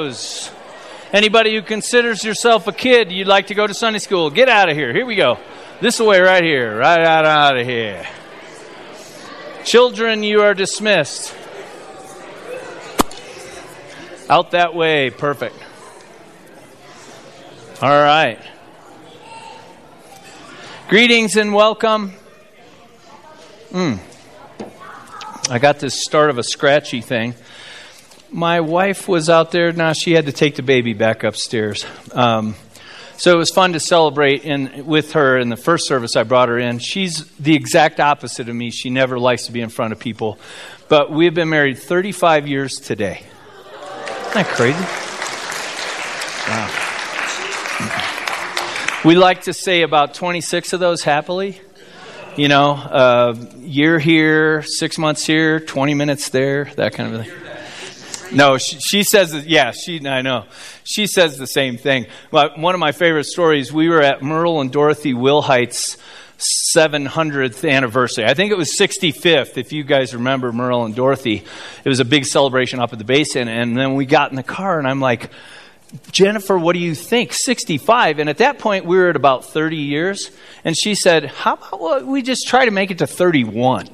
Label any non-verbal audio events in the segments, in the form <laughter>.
kiddos? Anybody who considers yourself a kid, you'd like to go to Sunday school, get out of here. Here we go. This way, right here. Right out, out of here. Children, you are dismissed. Out that way. Perfect. All right. Greetings and welcome. Mm. I got this start of a scratchy thing. My wife was out there. Now she had to take the baby back upstairs. Um, so it was fun to celebrate in, with her in the first service I brought her in. She's the exact opposite of me. She never likes to be in front of people. But we've been married 35 years today. Isn't that crazy? Wow. We like to say about 26 of those happily. You know, uh, year here, six months here, 20 minutes there, that kind of thing. No, she, she says, yeah, she, I know. She says the same thing. One of my favorite stories, we were at Merle and Dorothy Wilhite's 700th anniversary. I think it was 65th, if you guys remember Merle and Dorothy. It was a big celebration up at the basin. And then we got in the car, and I'm like, Jennifer, what do you think? 65. And at that point, we were at about 30 years. And she said, How about we just try to make it to 31?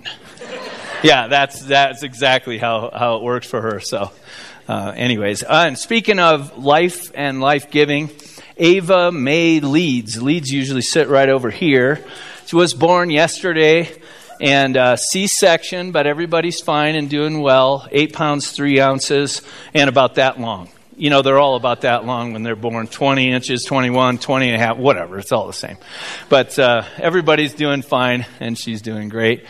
Yeah, that's, that's exactly how, how it works for her. So, uh, anyways, uh, and speaking of life and life giving, Ava May Leeds. Leeds usually sit right over here. She was born yesterday and uh, C-section, but everybody's fine and doing well. Eight pounds three ounces, and about that long. You know, they're all about that long when they're born 20 inches, 21, 20 and a half, whatever. It's all the same. But uh, everybody's doing fine, and she's doing great.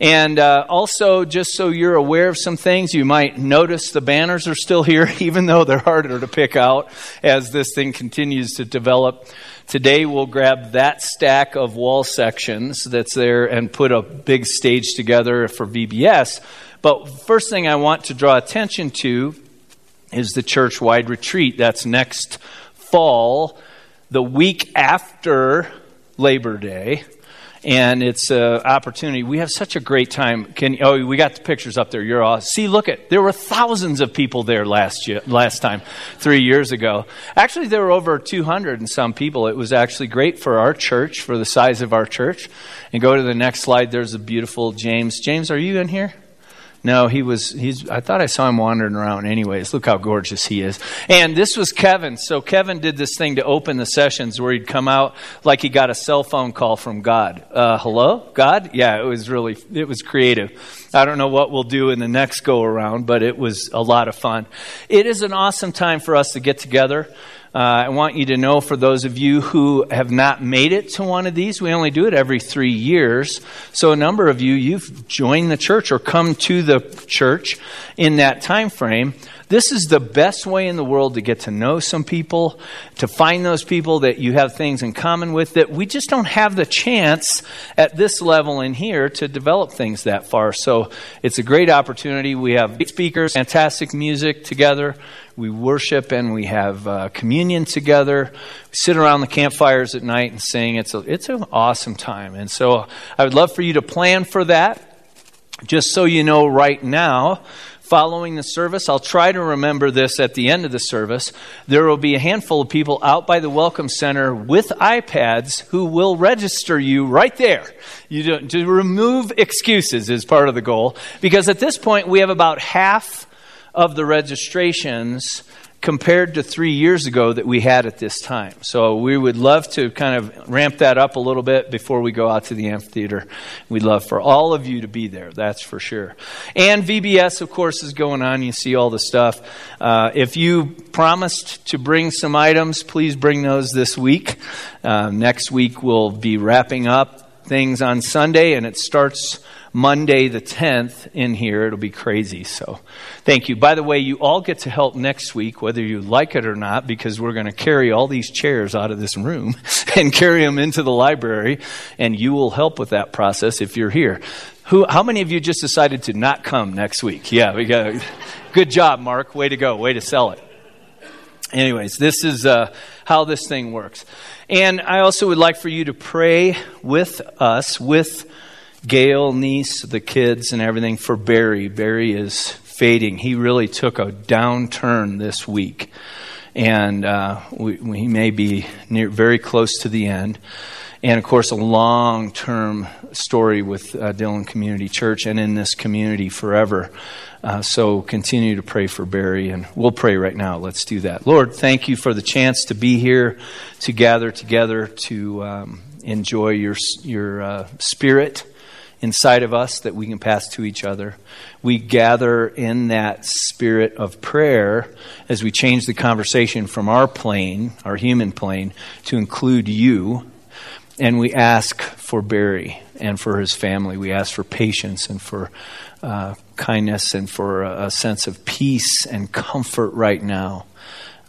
And uh, also, just so you're aware of some things, you might notice the banners are still here, <laughs> even though they're harder to pick out as this thing continues to develop. Today we'll grab that stack of wall sections that's there and put a big stage together for VBS. But first thing I want to draw attention to is the church wide retreat. That's next fall, the week after Labor Day and it's an opportunity. We have such a great time. Can oh, we got the pictures up there. You're all see. Look at there were thousands of people there last year, last time, three years ago. Actually, there were over 200 and some people. It was actually great for our church, for the size of our church. And go to the next slide. There's a beautiful James. James, are you in here? No, he was. He's. I thought I saw him wandering around. Anyways, look how gorgeous he is. And this was Kevin. So Kevin did this thing to open the sessions where he'd come out like he got a cell phone call from God. Uh, hello, God. Yeah, it was really. It was creative. I don't know what we'll do in the next go around, but it was a lot of fun. It is an awesome time for us to get together. Uh, I want you to know for those of you who have not made it to one of these, we only do it every three years. So a number of you, you've joined the church or come to the church in that time frame. This is the best way in the world to get to know some people, to find those people that you have things in common with that we just don't have the chance at this level in here to develop things that far. So it's a great opportunity. We have speakers, fantastic music together we worship and we have uh, communion together. We sit around the campfires at night and sing. It's a, it's an awesome time. And so I would love for you to plan for that. Just so you know right now, following the service, I'll try to remember this at the end of the service. There will be a handful of people out by the Welcome Center with iPads who will register you right there. You do, to remove excuses is part of the goal. Because at this point, we have about half of the registrations compared to three years ago that we had at this time. So we would love to kind of ramp that up a little bit before we go out to the amphitheater. We'd love for all of you to be there, that's for sure. And VBS, of course, is going on. You see all the stuff. Uh, if you promised to bring some items, please bring those this week. Uh, next week we'll be wrapping up things on Sunday, and it starts Monday the 10th in here. It'll be crazy. So thank you. By the way, you all get to help next week, whether you like it or not, because we're going to carry all these chairs out of this room <laughs> and carry them into the library, and you will help with that process if you're here. Who, how many of you just decided to not come next week? Yeah, we got good job, Mark. Way to go. Way to sell it. Anyways, this is uh, how this thing works. And I also would like for you to pray with us, with Gail, niece, the kids, and everything for Barry. Barry is fading. He really took a downturn this week, and uh, we, we may be near, very close to the end and of course, a long term story with uh, Dillon Community Church and in this community forever. Uh, so continue to pray for Barry, and we'll pray right now. Let's do that. Lord, thank you for the chance to be here, to gather together, to um, enjoy your, your uh, spirit inside of us that we can pass to each other. We gather in that spirit of prayer as we change the conversation from our plane, our human plane, to include you and we ask for Barry and for his family. We ask for patience and for uh, kindness and for a, a, sense of peace and comfort right now.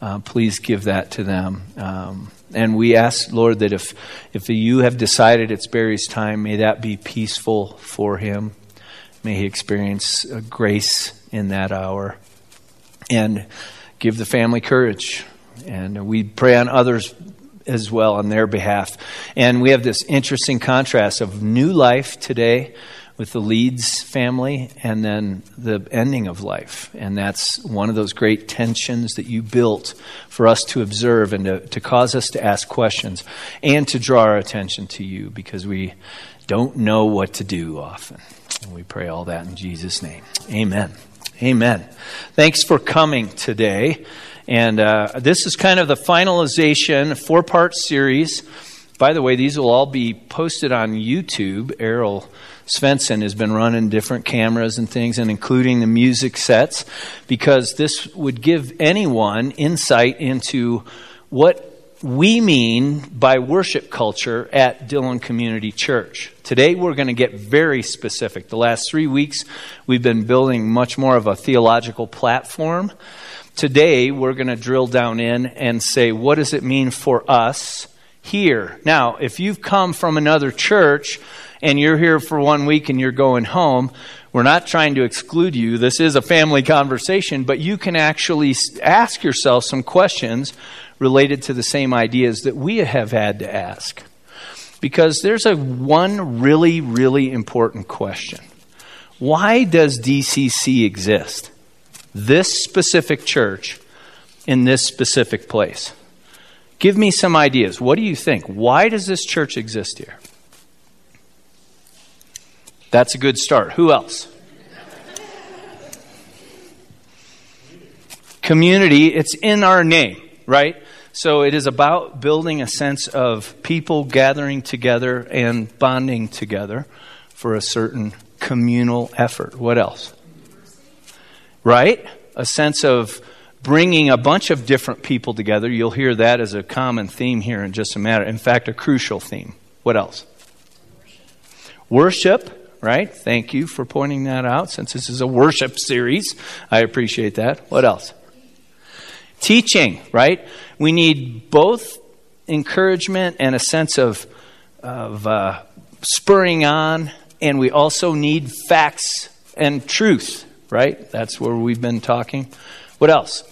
Uh, please give that to them. Um, and we ask, Lord, that if, if you have decided it's Barry's time, may that be peaceful for him. May he experience uh, grace in that hour. And give the family courage. And we pray on others as well on their behalf. And we have this interesting contrast of new life today with the Leeds family and then the ending of life. And that's one of those great tensions that you built for us to observe and to, to cause us to ask questions and to draw our attention to you because we don't know what to do often. And we pray all that in Jesus' name. Amen. Amen. Thanks for coming today. And uh, this is kind of the finalization, four part series. By the way, these will all be posted on YouTube. Errol Svensson has been running different cameras and things, and including the music sets, because this would give anyone insight into what we mean by worship culture at Dillon Community Church. Today we're going to get very specific. The last three weeks we've been building much more of a theological platform Today, we're going to drill down in and say, what does it mean for us here? Now, if you've come from another church and you're here for one week and you're going home, we're not trying to exclude you. This is a family conversation, but you can actually ask yourself some questions related to the same ideas that we have had to ask. Because there's a one really, really important question. Why does DCC exist? this specific church in this specific place. Give me some ideas. What do you think? Why does this church exist here? That's a good start. Who else? Community, it's in our name, right? So it is about building a sense of people gathering together and bonding together for a certain communal effort. What else? right? A sense of bringing a bunch of different people together. You'll hear that as a common theme here in just a matter. In fact, a crucial theme. What else? Worship. worship, right? Thank you for pointing that out since this is a worship series. I appreciate that. What else? Teaching, right? We need both encouragement and a sense of, of uh, spurring on, and we also need facts and truth right? That's where we've been talking. What else?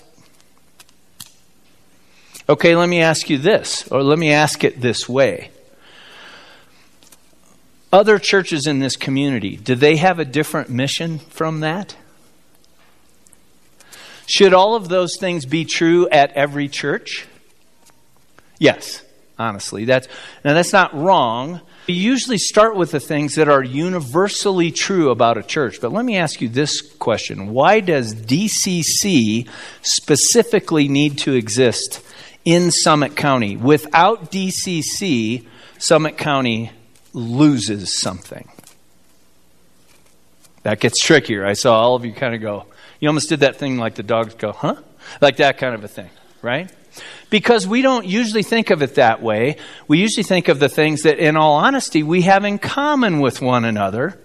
Okay, let me ask you this, or let me ask it this way. Other churches in this community, do they have a different mission from that? Should all of those things be true at every church? Yes, honestly. That's, now, that's not wrong, we usually start with the things that are universally true about a church. But let me ask you this question Why does DCC specifically need to exist in Summit County? Without DCC, Summit County loses something. That gets trickier. I saw all of you kind of go, you almost did that thing like the dogs go, huh? Like that kind of a thing, right? Because we don't usually think of it that way. We usually think of the things that, in all honesty, we have in common with one another.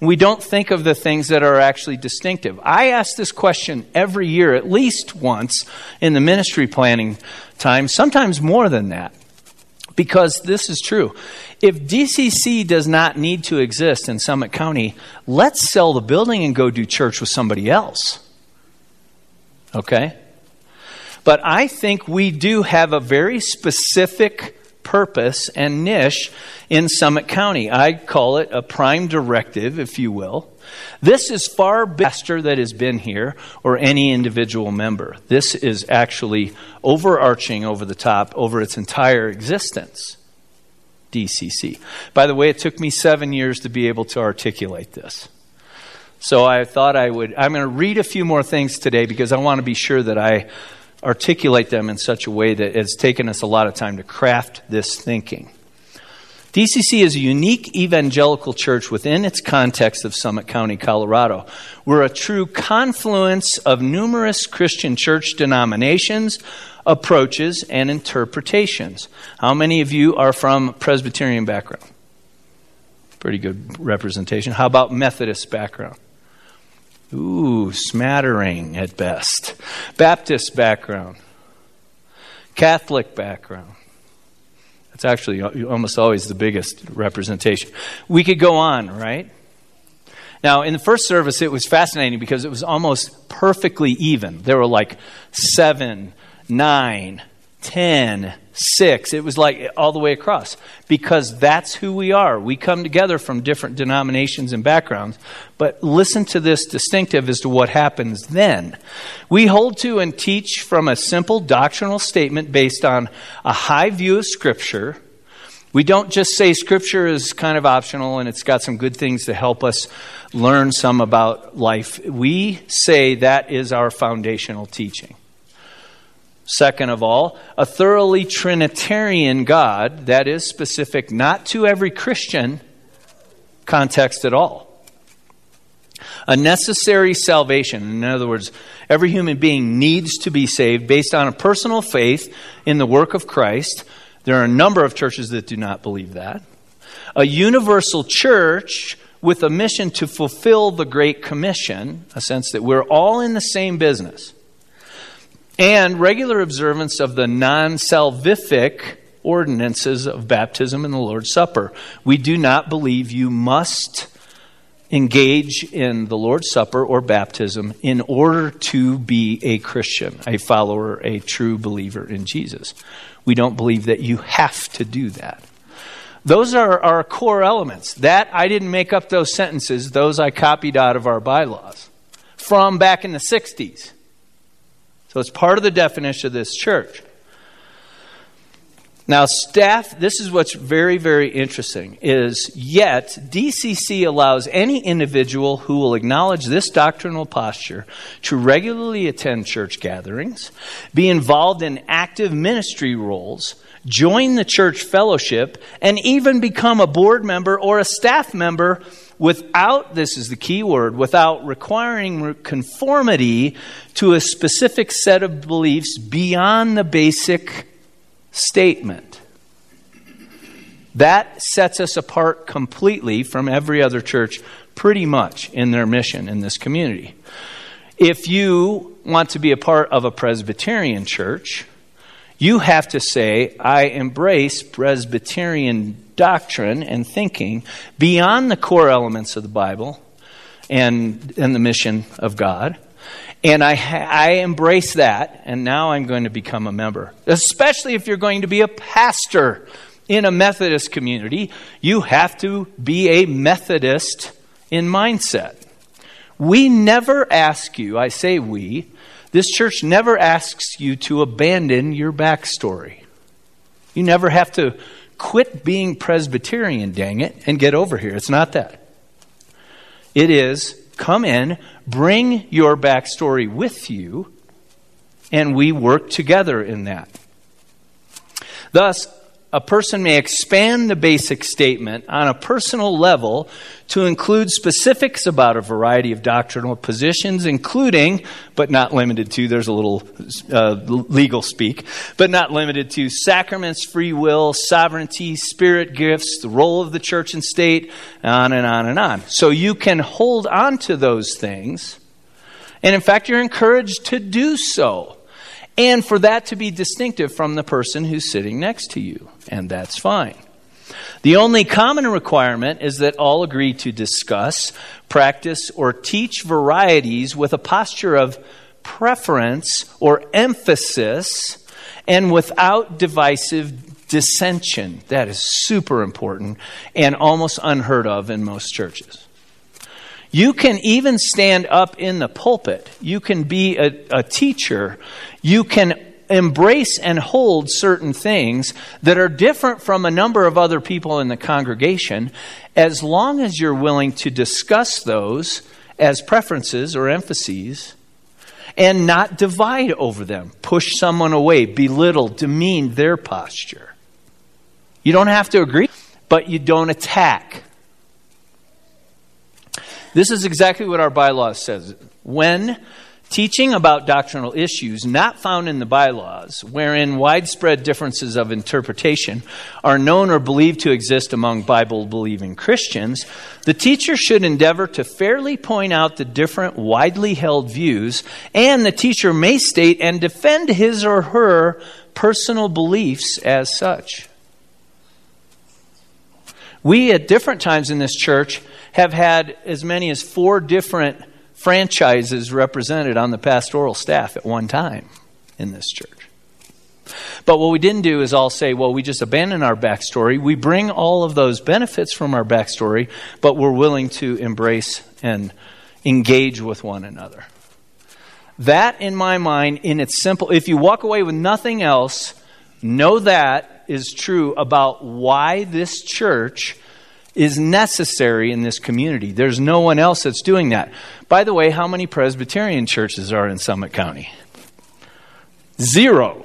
We don't think of the things that are actually distinctive. I ask this question every year, at least once in the ministry planning time, sometimes more than that. Because this is true. If DCC does not need to exist in Summit County, let's sell the building and go do church with somebody else. Okay? But I think we do have a very specific purpose, and niche in Summit County. I call it a prime directive, if you will. This is far faster that has been here or any individual member. This is actually overarching over the top over its entire existence. DCC. By the way, it took me seven years to be able to articulate this. So I thought I would, I'm going to read a few more things today because I want to be sure that I articulate them in such a way that it's taken us a lot of time to craft this thinking. DCC is a unique evangelical church within its context of Summit County, Colorado. We're a true confluence of numerous Christian church denominations, approaches, and interpretations. How many of you are from Presbyterian background? Pretty good representation. How about Methodist background? Ooh, smattering at best. Baptist background. Catholic background. It's actually uh, almost always the biggest representation. We could go on, right? Now, in the first service, it was fascinating because it was almost perfectly even. There were like seven, nine, ten, six. It was like all the way across because that's who we are. We come together from different denominations and backgrounds. But listen to this distinctive as to what happens then. We hold to and teach from a simple doctrinal statement based on a high view of Scripture. We don't just say Scripture is kind of optional and it's got some good things to help us learn some about life. We say that is our foundational teaching. Second of all, a thoroughly Trinitarian God that is specific not to every Christian context at all. A necessary salvation. In other words, every human being needs to be saved based on a personal faith in the work of Christ. There are a number of churches that do not believe that. A universal church with a mission to fulfill the Great Commission, a sense that we're all in the same business and regular observance of the non salvific ordinances of baptism and the Lord's Supper. We do not believe you must engage in the Lord's Supper or baptism in order to be a Christian, a follower, a true believer in Jesus. We don't believe that you have to do that. Those are our core elements. That, I didn't make up those sentences, those I copied out of our bylaws from back in the 60s. So it's part of the definition of this church. Now, staff, this is what's very, very interesting, is yet DCC allows any individual who will acknowledge this doctrinal posture to regularly attend church gatherings, be involved in active ministry roles, join the church fellowship, and even become a board member or a staff member without, this is the key word, without requiring conformity to a specific set of beliefs beyond the basic statement. That sets us apart completely from every other church, pretty much, in their mission in this community. If you want to be a part of a Presbyterian church, you have to say, I embrace Presbyterian doctrine and thinking beyond the core elements of the Bible and, and the mission of God. And I, I embrace that, and now I'm going to become a member. Especially if you're going to be a pastor in a Methodist community, you have to be a Methodist in mindset. We never ask you, I say we, this church never asks you to abandon your backstory. You never have to quit being Presbyterian, dang it, and get over here. It's not that. It is come in, bring your backstory with you, and we work together in that. Thus, a person may expand the basic statement on a personal level to include specifics about a variety of doctrinal positions, including, but not limited to, there's a little uh, legal speak, but not limited to sacraments, free will, sovereignty, spirit gifts, the role of the church and state, on and on and on. So you can hold on to those things, and in fact, you're encouraged to do so and for that to be distinctive from the person who's sitting next to you. And that's fine. The only common requirement is that all agree to discuss, practice, or teach varieties with a posture of preference or emphasis and without divisive dissension. That is super important and almost unheard of in most churches. You can even stand up in the pulpit. You can be a, a teacher. You can embrace and hold certain things that are different from a number of other people in the congregation as long as you're willing to discuss those as preferences or emphases and not divide over them, push someone away, belittle, demean their posture. You don't have to agree, but you don't attack. This is exactly what our bylaws says. When teaching about doctrinal issues not found in the bylaws, wherein widespread differences of interpretation are known or believed to exist among Bible believing Christians, the teacher should endeavor to fairly point out the different widely held views, and the teacher may state and defend his or her personal beliefs as such. We, at different times in this church, have had as many as four different franchises represented on the pastoral staff at one time in this church. But what we didn't do is all say, well, we just abandon our backstory. We bring all of those benefits from our backstory, but we're willing to embrace and engage with one another. That, in my mind, in its simple, if you walk away with nothing else, know that is true about why this church is necessary in this community. There's no one else that's doing that. By the way, how many Presbyterian churches are in Summit County? Zero.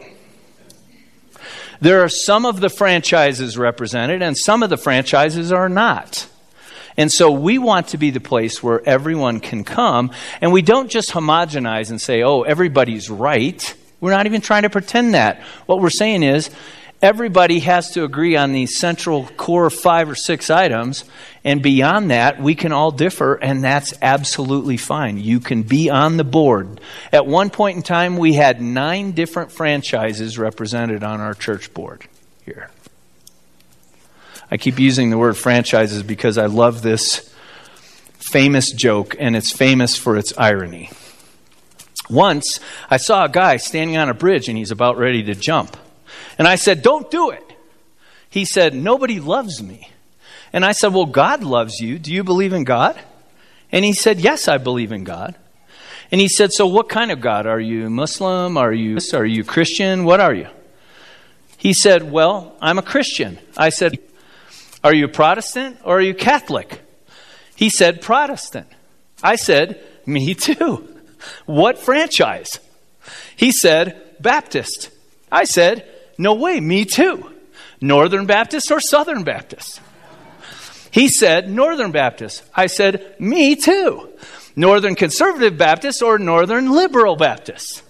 There are some of the franchises represented, and some of the franchises are not. And so we want to be the place where everyone can come, and we don't just homogenize and say, oh, everybody's right. We're not even trying to pretend that. What we're saying is, everybody has to agree on these central core five or six items. And beyond that, we can all differ, and that's absolutely fine. You can be on the board. At one point in time, we had nine different franchises represented on our church board here. I keep using the word franchises because I love this famous joke, and it's famous for its irony. Once, I saw a guy standing on a bridge, and he's about ready to jump. And I said, Don't do it. He said, Nobody loves me. And I said, Well, God loves you. Do you believe in God? And he said, Yes, I believe in God. And he said, So what kind of God? Are you Muslim? Are you are you Christian? What are you? He said, Well, I'm a Christian. I said, Are you Protestant or are you Catholic? He said, Protestant. I said, Me too. <laughs> What franchise? He said, Baptist. I said, no way, me too. Northern Baptist or Southern Baptist? He said, Northern Baptist. I said, me too. Northern Conservative Baptist or Northern Liberal Baptist?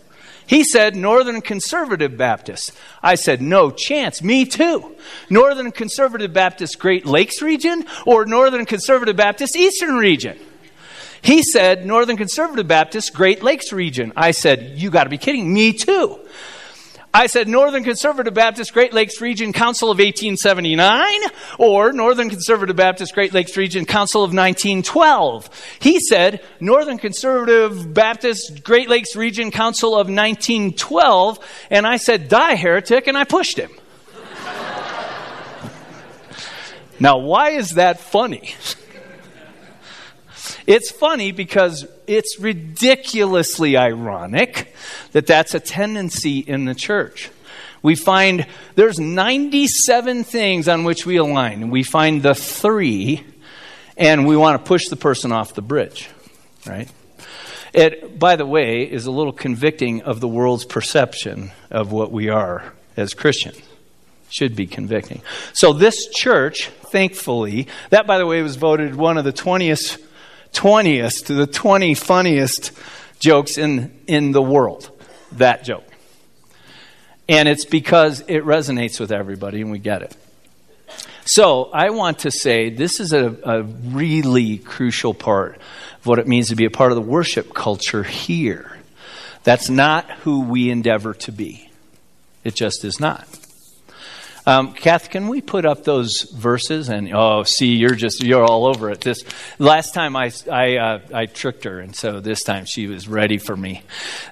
He said, Northern Conservative Baptist. I said, no chance. Me too. Northern Conservative Baptist Great Lakes region or Northern Conservative Baptist Eastern region? He said, Northern Conservative Baptist Great Lakes region. I said, you got to be kidding. Me too. I said Northern Conservative Baptist Great Lakes Region Council of 1879 or Northern Conservative Baptist Great Lakes Region Council of 1912. He said Northern Conservative Baptist Great Lakes Region Council of 1912 and I said die heretic and I pushed him. <laughs> now why is that funny? <laughs> It's funny because it's ridiculously ironic that that's a tendency in the church. We find there's 97 things on which we align. We find the three, and we want to push the person off the bridge, right? It, by the way, is a little convicting of the world's perception of what we are as Christians. Should be convicting. So, this church, thankfully, that, by the way, was voted one of the 20th 20th to the 20 funniest jokes in, in the world. That joke. And it's because it resonates with everybody and we get it. So I want to say this is a, a really crucial part of what it means to be a part of the worship culture here. That's not who we endeavor to be. It just is not. Um, Kath, can we put up those verses? And oh, see, you're just you're all over it. This last time I I, uh, I tricked her, and so this time she was ready for me.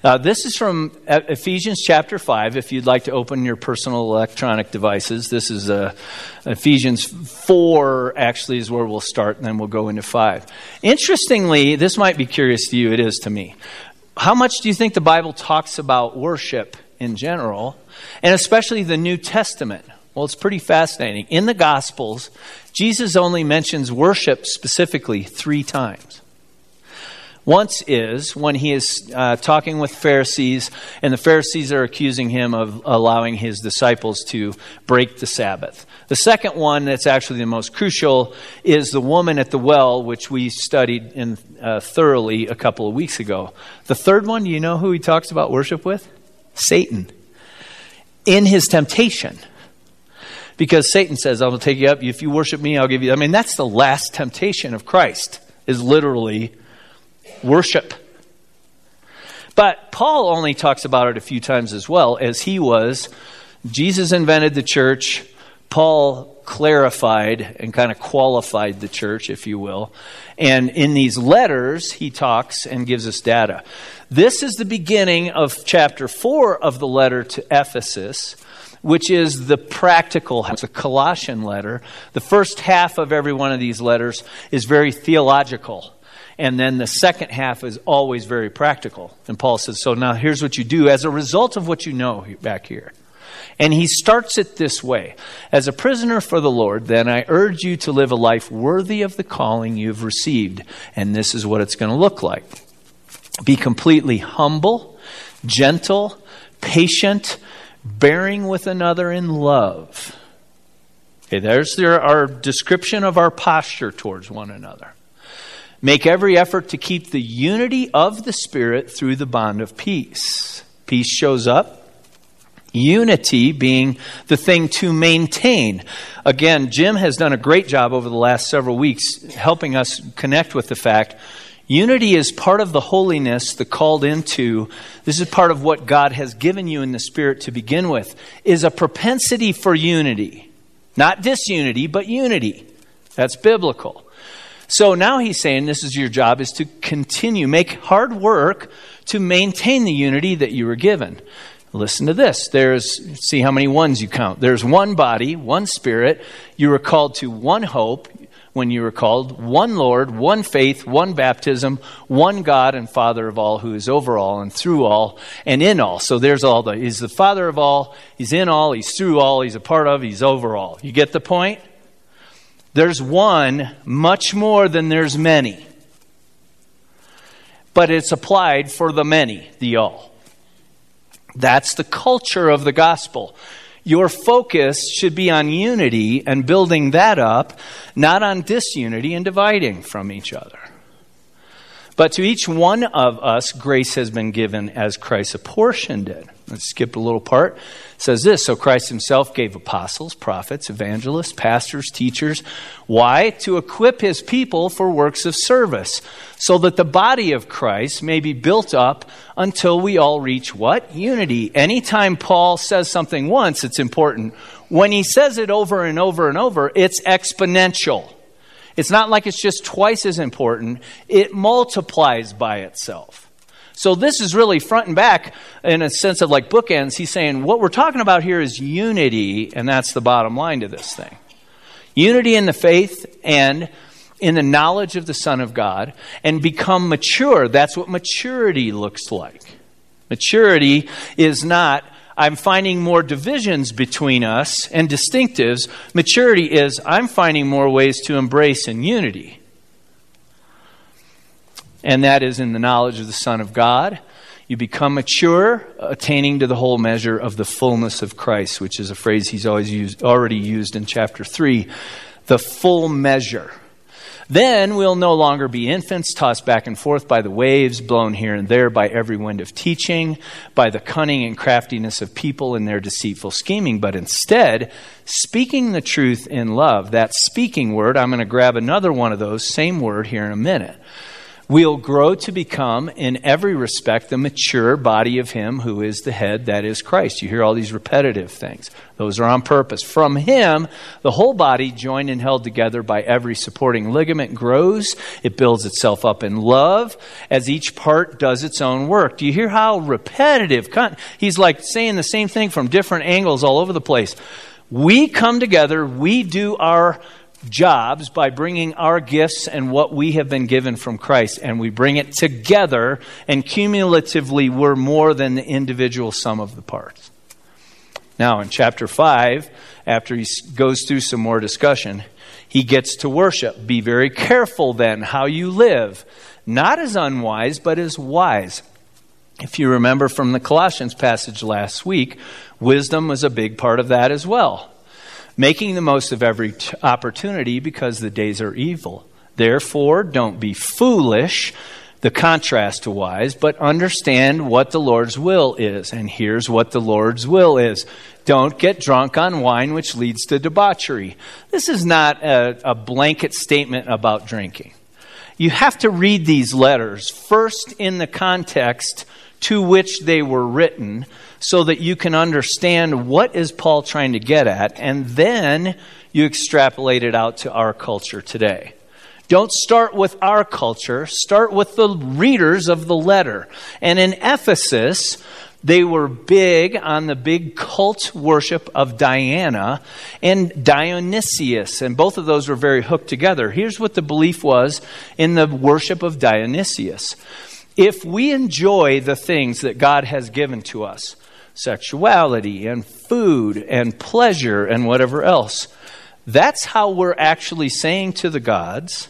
Uh, this is from Ephesians chapter five. If you'd like to open your personal electronic devices, this is uh, Ephesians four. Actually, is where we'll start, and then we'll go into five. Interestingly, this might be curious to you. It is to me. How much do you think the Bible talks about worship in general, and especially the New Testament? Well, it's pretty fascinating. In the Gospels, Jesus only mentions worship specifically three times. Once is when he is uh, talking with Pharisees, and the Pharisees are accusing him of allowing his disciples to break the Sabbath. The second one, that's actually the most crucial, is the woman at the well, which we studied in, uh, thoroughly a couple of weeks ago. The third one, do you know who he talks about worship with? Satan. In his temptation because Satan says, I will take you up. If you worship me, I'll give you. I mean, that's the last temptation of Christ, is literally worship. But Paul only talks about it a few times as well, as he was. Jesus invented the church. Paul clarified and kind of qualified the church, if you will. And in these letters, he talks and gives us data. This is the beginning of chapter 4 of the letter to Ephesus which is the practical, the Colossian letter. The first half of every one of these letters is very theological. And then the second half is always very practical. And Paul says, So now here's what you do as a result of what you know back here. And he starts it this way As a prisoner for the Lord, then I urge you to live a life worthy of the calling you've received. And this is what it's going to look like be completely humble, gentle, patient, bearing with another in love. Okay, there's there our description of our posture towards one another. Make every effort to keep the unity of the Spirit through the bond of peace. Peace shows up. Unity being the thing to maintain. Again, Jim has done a great job over the last several weeks helping us connect with the fact Unity is part of the holiness, the called into. This is part of what God has given you in the Spirit to begin with, is a propensity for unity. Not disunity, but unity. That's biblical. So now he's saying this is your job is to continue, make hard work to maintain the unity that you were given. Listen to this. There's, see how many ones you count. There's one body, one spirit. You were called to one hope when you were called one Lord, one faith, one baptism, one God and Father of all, who is over all and through all and in all. So there's all the, he's the Father of all, he's in all, he's through all, he's a part of, he's over all. You get the point? There's one much more than there's many. But it's applied for the many, the all. That's the culture of the gospel. Your focus should be on unity and building that up, not on disunity and dividing from each other. But to each one of us, grace has been given as Christ apportioned it. Let's skip a little part. It says this So Christ himself gave apostles, prophets, evangelists, pastors, teachers. Why? To equip his people for works of service, so that the body of Christ may be built up until we all reach what? Unity. Anytime Paul says something once, it's important. When he says it over and over and over, it's exponential. It's not like it's just twice as important, it multiplies by itself. So this is really front and back in a sense of like bookends. He's saying what we're talking about here is unity, and that's the bottom line to this thing. Unity in the faith and in the knowledge of the Son of God and become mature. That's what maturity looks like. Maturity is not, I'm finding more divisions between us and distinctives. Maturity is, I'm finding more ways to embrace in unity and that is in the knowledge of the Son of God. You become mature, attaining to the whole measure of the fullness of Christ, which is a phrase he's always used, already used in chapter 3. The full measure. Then we'll no longer be infants, tossed back and forth by the waves, blown here and there by every wind of teaching, by the cunning and craftiness of people in their deceitful scheming, but instead, speaking the truth in love. That speaking word, I'm going to grab another one of those, same word here in a minute we'll grow to become, in every respect, the mature body of Him who is the head, that is Christ. You hear all these repetitive things. Those are on purpose. From Him, the whole body, joined and held together by every supporting ligament, grows. It builds itself up in love as each part does its own work. Do you hear how repetitive? He's like saying the same thing from different angles all over the place. We come together, we do our jobs by bringing our gifts and what we have been given from Christ, and we bring it together, and cumulatively, we're more than the individual sum of the parts. Now, in chapter 5, after he goes through some more discussion, he gets to worship. Be very careful then how you live, not as unwise, but as wise. If you remember from the Colossians passage last week, wisdom was a big part of that as well making the most of every t- opportunity because the days are evil. Therefore, don't be foolish, the contrast to wise, but understand what the Lord's will is. And here's what the Lord's will is don't get drunk on wine, which leads to debauchery. This is not a, a blanket statement about drinking. You have to read these letters first in the context to which they were written so that you can understand what is Paul trying to get at and then you extrapolate it out to our culture today. Don't start with our culture, start with the readers of the letter. And in Ephesus, they were big on the big cult worship of Diana and Dionysius, and both of those were very hooked together. Here's what the belief was in the worship of Dionysius if we enjoy the things that God has given to us, sexuality and food and pleasure and whatever else, that's how we're actually saying to the gods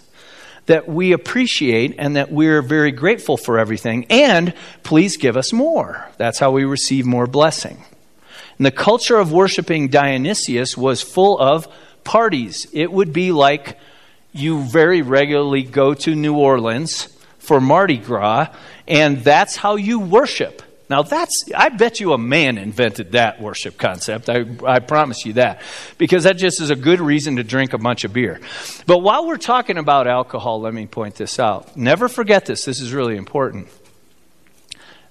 that we appreciate and that we're very grateful for everything, and please give us more. That's how we receive more blessing. And the culture of worshiping Dionysius was full of parties. It would be like you very regularly go to New Orleans for Mardi Gras, and that's how you worship. Now, that's, I bet you a man invented that worship concept. I, I promise you that. Because that just is a good reason to drink a bunch of beer. But while we're talking about alcohol, let me point this out. Never forget this, this is really important.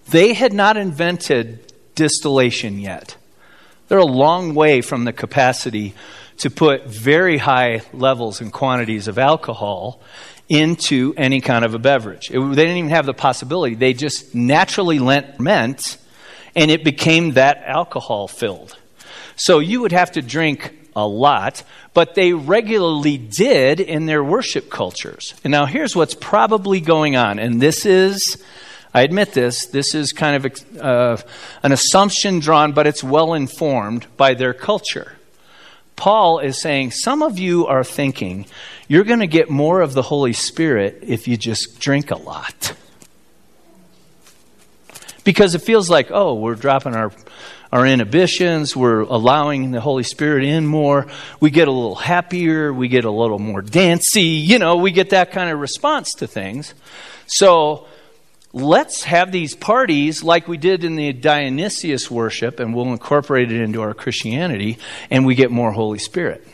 They had not invented distillation yet. They're a long way from the capacity to put very high levels and quantities of alcohol into any kind of a beverage. It, they didn't even have the possibility. They just naturally lent, meant, and it became that alcohol filled. So you would have to drink a lot, but they regularly did in their worship cultures. And now here's what's probably going on, and this is. I admit this, this is kind of uh, an assumption drawn, but it's well informed by their culture. Paul is saying some of you are thinking you're going to get more of the Holy Spirit if you just drink a lot. Because it feels like, oh, we're dropping our, our inhibitions, we're allowing the Holy Spirit in more, we get a little happier, we get a little more dancy, you know, we get that kind of response to things. So, let's have these parties like we did in the Dionysius worship, and we'll incorporate it into our Christianity, and we get more Holy Spirit.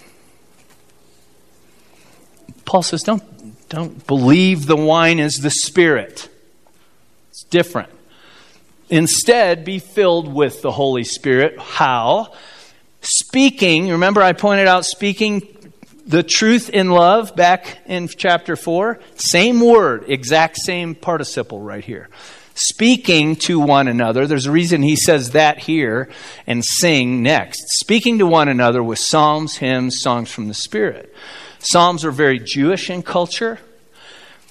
Paul says, don't, don't believe the wine is the Spirit. It's different. Instead, be filled with the Holy Spirit. How? Speaking, remember I pointed out speaking the truth in love back in chapter 4? Same word, exact same participle right here. Speaking to one another. There's a reason he says that here and sing next. Speaking to one another with psalms, hymns, songs from the Spirit. Psalms are very Jewish in culture.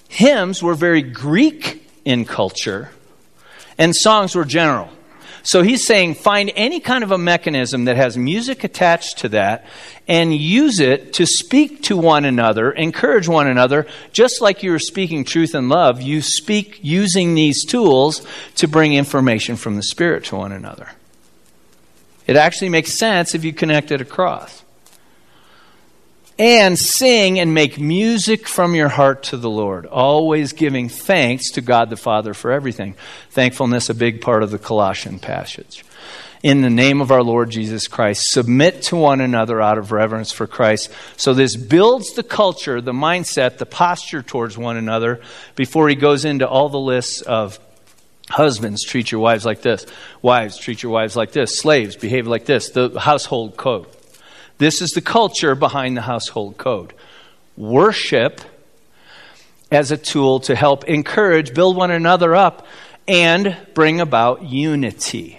Hymns were very Greek in culture. And songs were general. So he's saying find any kind of a mechanism that has music attached to that and use it to speak to one another, encourage one another, just like you're speaking truth and love. You speak using these tools to bring information from the Spirit to one another. It actually makes sense if you connect it across and sing and make music from your heart to the Lord, always giving thanks to God the Father for everything. Thankfulness, a big part of the Colossian passage. in the name of our Lord Jesus Christ. Submit to one another out of reverence for Christ. So this builds the culture, the mindset, the posture towards one another before he goes into all the lists of Husbands, treat your wives like this. Wives, treat your wives like this. Slaves, behave like this. The household code. This is the culture behind the household code. Worship as a tool to help encourage, build one another up, and bring about unity.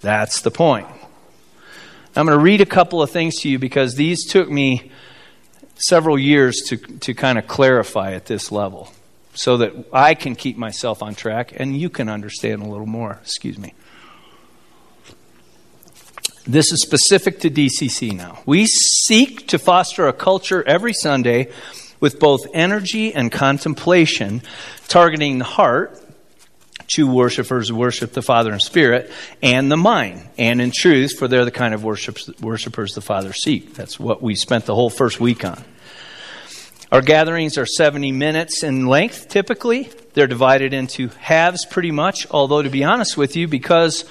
That's the point. I'm going to read a couple of things to you because these took me several years to, to kind of clarify at this level so that I can keep myself on track and you can understand a little more. Excuse me. This is specific to DCC now. We seek to foster a culture every Sunday with both energy and contemplation, targeting the heart, true worshipers worship the Father in spirit, and the mind, and in truth, for they're the kind of worshipers the Father seek. That's what we spent the whole first week on. Our gatherings are 70 minutes in length, typically. They're divided into halves pretty much, although, to be honest with you, because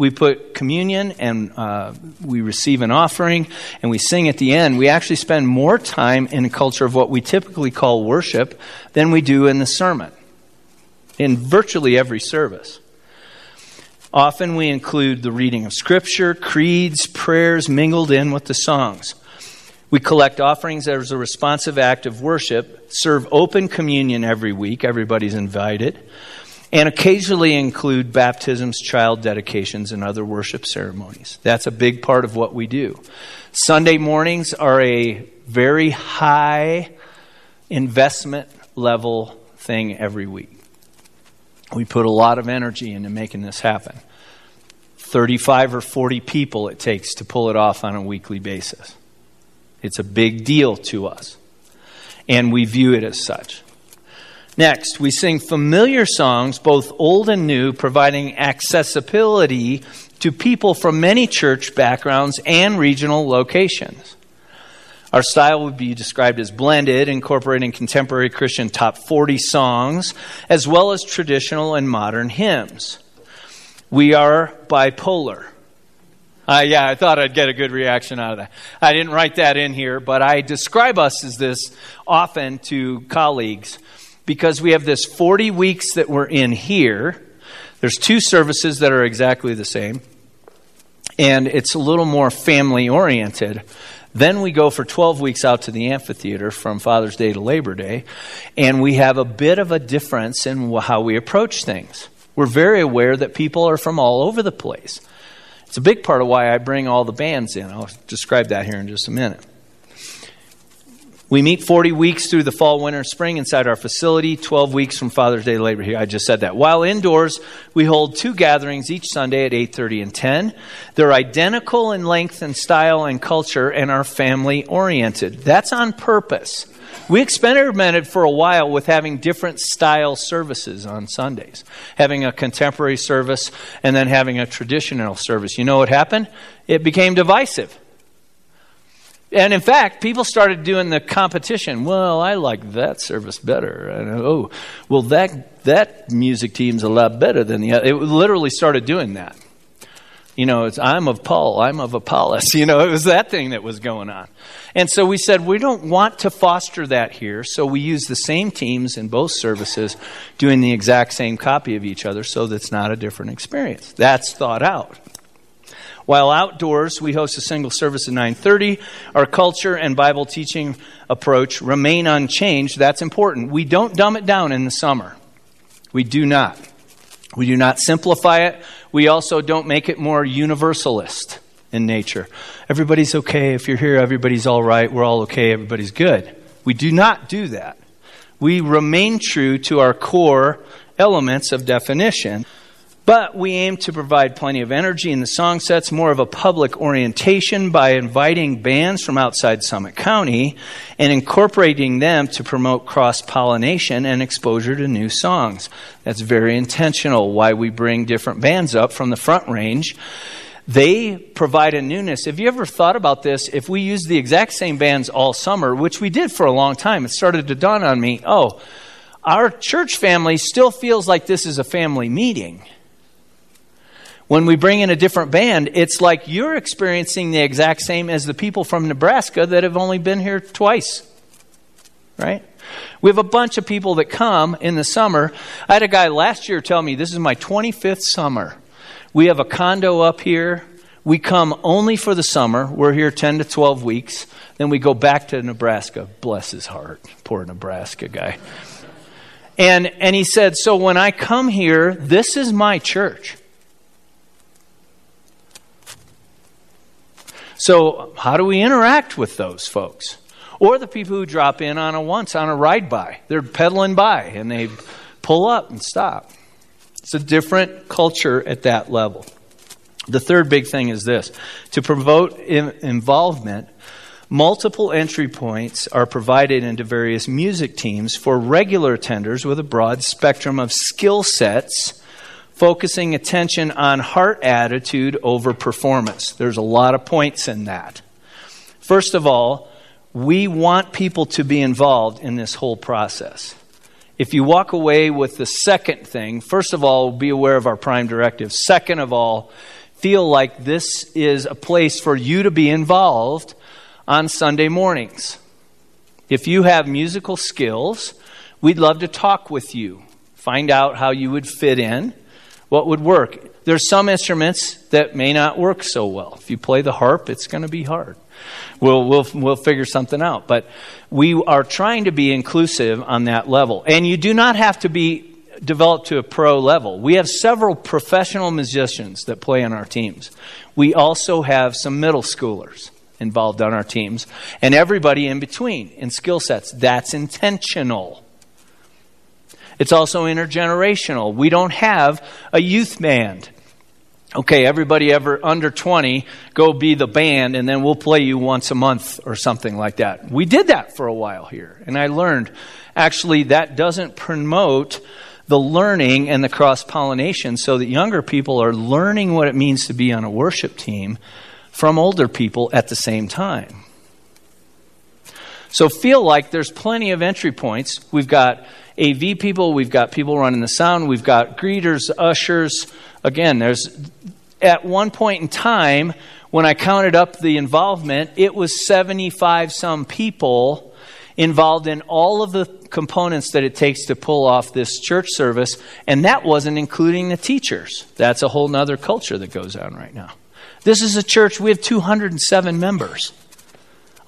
we put communion and uh, we receive an offering and we sing at the end, we actually spend more time in a culture of what we typically call worship than we do in the sermon, in virtually every service. Often we include the reading of Scripture, creeds, prayers mingled in with the songs. We collect offerings as a responsive act of worship, serve open communion every week, everybody's invited and occasionally include baptisms, child dedications, and other worship ceremonies. That's a big part of what we do. Sunday mornings are a very high investment level thing every week. We put a lot of energy into making this happen. 35 or 40 people it takes to pull it off on a weekly basis. It's a big deal to us, and we view it as such. Next, we sing familiar songs, both old and new, providing accessibility to people from many church backgrounds and regional locations. Our style would be described as blended, incorporating contemporary Christian top 40 songs, as well as traditional and modern hymns. We are bipolar. Uh, yeah, I thought I'd get a good reaction out of that. I didn't write that in here, but I describe us as this often to colleagues because we have this 40 weeks that we're in here. There's two services that are exactly the same, and it's a little more family oriented. Then we go for 12 weeks out to the amphitheater from Father's Day to Labor Day, and we have a bit of a difference in how we approach things. We're very aware that people are from all over the place. It's a big part of why I bring all the bands in. I'll describe that here in just a minute. We meet 40 weeks through the fall, winter, spring inside our facility, 12 weeks from Father's Day Labor Day. I just said that. While indoors, we hold two gatherings each Sunday at 8:30 and 10. They're identical in length and style and culture and are family oriented. That's on purpose. We experimented for a while with having different style services on Sundays, having a contemporary service and then having a traditional service. You know what happened? It became divisive. And in fact, people started doing the competition. Well, I like that service better. And, oh, well, that, that music team's a lot better than the other. It literally started doing that. You know, it's I'm of Paul, I'm of Apollos. <laughs> You know, it was that thing that was going on. And so we said, we don't want to foster that here. So we use the same teams in both services doing the exact same copy of each other so that's not a different experience. That's thought out. While outdoors, we host a single service at 9:30. Our culture and Bible teaching approach remain unchanged. That's important. We don't dumb it down in the summer. We do not. We do not simplify it. We also don't make it more universalist in nature. Everybody's okay. If you're here, everybody's all right. We're all okay. Everybody's good. We do not do that. We remain true to our core elements of definition. But we aim to provide plenty of energy in the song sets, more of a public orientation by inviting bands from outside Summit County and incorporating them to promote cross pollination and exposure to new songs. That's very intentional why we bring different bands up from the front range. They provide a newness. Have you ever thought about this? If we use the exact same bands all summer, which we did for a long time, it started to dawn on me oh, our church family still feels like this is a family meeting When we bring in a different band, it's like you're experiencing the exact same as the people from Nebraska that have only been here twice. Right? We have a bunch of people that come in the summer. I had a guy last year tell me this is my 25th summer. We have a condo up here. We come only for the summer. We're here 10 to 12 weeks. Then we go back to Nebraska. Bless his heart. Poor Nebraska guy. And, and he said, So when I come here, this is my church. So, how do we interact with those folks? Or the people who drop in on a once on a ride by. They're pedaling by and they pull up and stop. It's a different culture at that level. The third big thing is this to promote involvement, multiple entry points are provided into various music teams for regular attenders with a broad spectrum of skill sets focusing attention on heart attitude over performance. There's a lot of points in that. First of all, we want people to be involved in this whole process. If you walk away with the second thing, first of all, be aware of our prime directive. Second of all, feel like this is a place for you to be involved on Sunday mornings. If you have musical skills, we'd love to talk with you, find out how you would fit in what would work. There's some instruments that may not work so well. If you play the harp, it's going to be hard. We'll, we'll, we'll figure something out. But we are trying to be inclusive on that level. And you do not have to be developed to a pro level. We have several professional musicians that play on our teams. We also have some middle schoolers involved on our teams, and everybody in between in skill sets. That's intentional. It's also intergenerational. We don't have a youth band. Okay, everybody ever under 20, go be the band, and then we'll play you once a month or something like that. We did that for a while here, and I learned actually that doesn't promote the learning and the cross pollination so that younger people are learning what it means to be on a worship team from older people at the same time. So feel like there's plenty of entry points. We've got AV people, we've got people running the sound, we've got greeters, ushers. Again, there's at one point in time when I counted up the involvement, it was 75 some people involved in all of the components that it takes to pull off this church service, and that wasn't including the teachers. That's a whole other culture that goes on right now. This is a church, we have 207 members.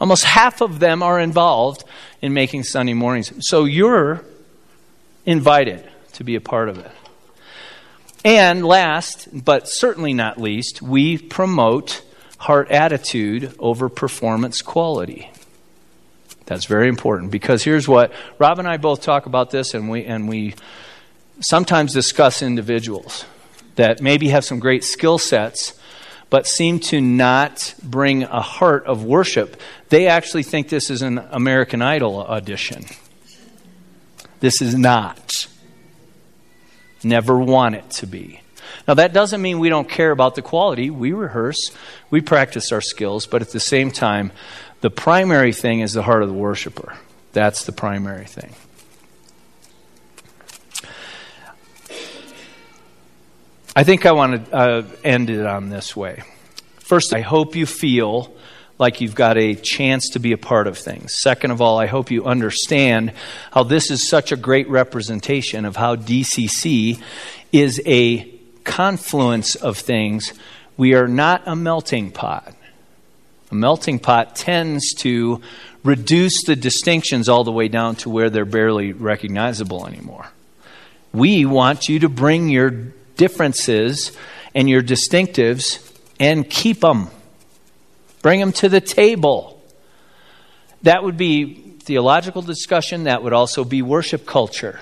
Almost half of them are involved in making Sunday mornings. So you're invited to be a part of it. And last, but certainly not least, we promote heart attitude over performance quality. That's very important because here's what Rob and I both talk about this, and we and we sometimes discuss individuals that maybe have some great skill sets, but seem to not bring a heart of worship. They actually think this is an American Idol audition. This is not. Never want it to be. Now, that doesn't mean we don't care about the quality. We rehearse, we practice our skills, but at the same time, the primary thing is the heart of the worshiper. That's the primary thing. I think I want to uh, end it on this way. First, I hope you feel like you've got a chance to be a part of things. Second of all, I hope you understand how this is such a great representation of how DCC is a confluence of things. We are not a melting pot. A melting pot tends to reduce the distinctions all the way down to where they're barely recognizable anymore. We want you to bring your differences and your distinctives and keep them. Bring them to the table. That would be theological discussion. That would also be worship culture.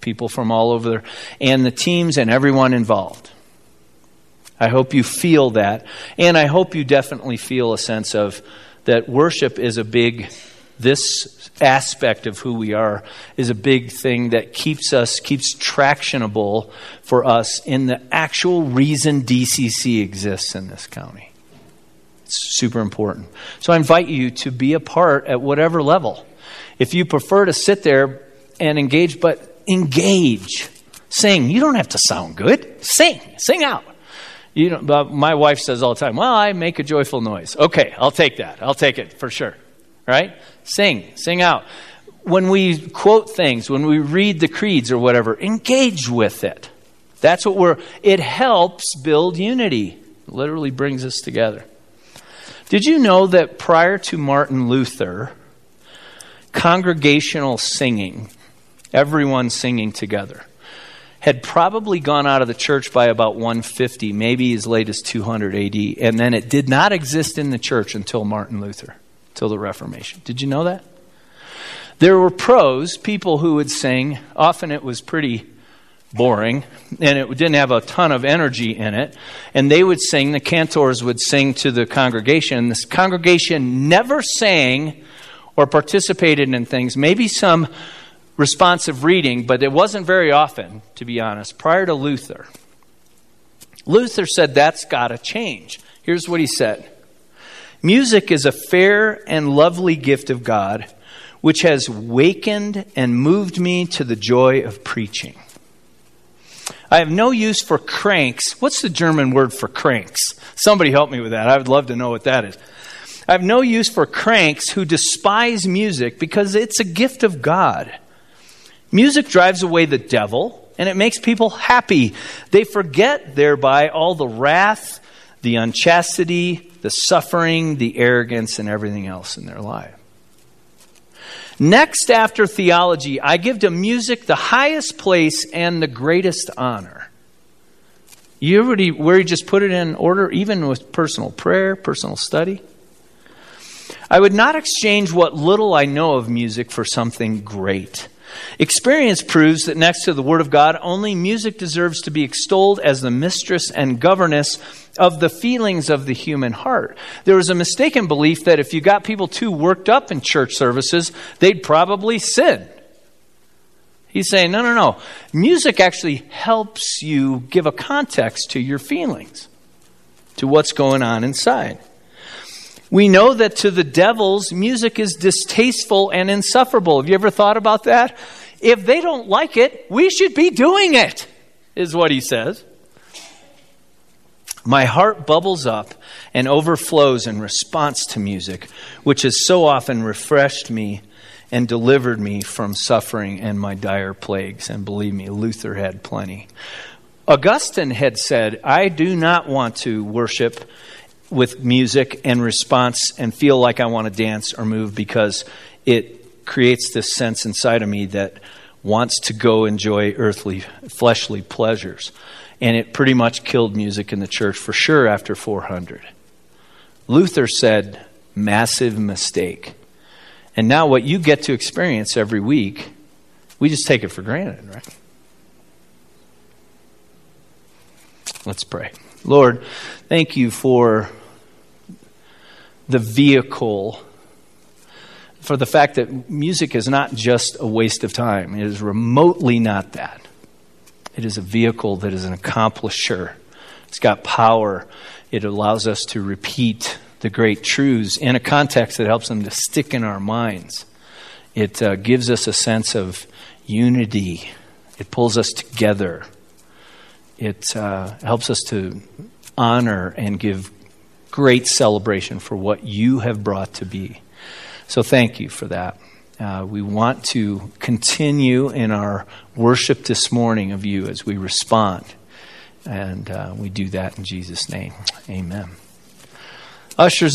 People from all over and the teams and everyone involved. I hope you feel that. And I hope you definitely feel a sense of that worship is a big, this aspect of who we are is a big thing that keeps us, keeps tractionable for us in the actual reason DCC exists in this county. It's super important. So I invite you to be a part at whatever level. If you prefer to sit there and engage, but engage. Sing. You don't have to sound good. Sing. Sing out. You know, my wife says all the time, well, I make a joyful noise. Okay, I'll take that. I'll take it for sure. Right? Sing, sing out. When we quote things, when we read the creeds or whatever, engage with it. That's what we're, it helps build unity. It literally brings us together. Did you know that prior to Martin Luther, congregational singing, everyone singing together, had probably gone out of the church by about 150, maybe as late as 200 AD, and then it did not exist in the church until Martin Luther, till the Reformation. Did you know that? There were pros, people who would sing. Often it was pretty boring and it didn't have a ton of energy in it. And they would sing, the cantors would sing to the congregation. This congregation never sang or participated in things, maybe some responsive reading, but it wasn't very often, to be honest, prior to Luther. Luther said that's got to change. Here's what he said Music is a fair and lovely gift of God, which has wakened and moved me to the joy of preaching. I have no use for cranks. What's the German word for cranks? Somebody help me with that. I would love to know what that is. I have no use for cranks who despise music because it's a gift of God. Music drives away the devil and it makes people happy. They forget thereby all the wrath, the unchastity, the suffering, the arrogance, and everything else in their life. Next, after theology, I give to music the highest place and the greatest honor. You already where you just put it in order, even with personal prayer, personal study. I would not exchange what little I know of music for something great. Experience proves that next to the Word of God, only music deserves to be extolled as the mistress and governess of the feelings of the human heart. There was a mistaken belief that if you got people too worked up in church services, they'd probably sin. He's saying, no, no, no. Music actually helps you give a context to your feelings, to what's going on inside. We know that to the devils, music is distasteful and insufferable. Have you ever thought about that? If they don't like it, we should be doing it, is what he says. My heart bubbles up and overflows in response to music, which has so often refreshed me and delivered me from suffering and my dire plagues. And believe me, Luther had plenty. Augustine had said, I do not want to worship with music and response and feel like I want to dance or move because it creates this sense inside of me that wants to go enjoy earthly, fleshly pleasures. And it pretty much killed music in the church for sure after 400. Luther said, massive mistake. And now, what you get to experience every week, we just take it for granted, right? Let's pray. Lord, thank you for the vehicle, for the fact that music is not just a waste of time. It is remotely not that. It is a vehicle that is an accomplisher. It's got power. It allows us to repeat the great truths in a context that helps them to stick in our minds. It uh, gives us a sense of unity. It pulls us together. It uh, helps us to honor and give great celebration for what you have brought to be. So thank you for that. Uh, we want to continue in our worship this morning of you as we respond. And uh, we do that in Jesus' name. Amen. Ushers.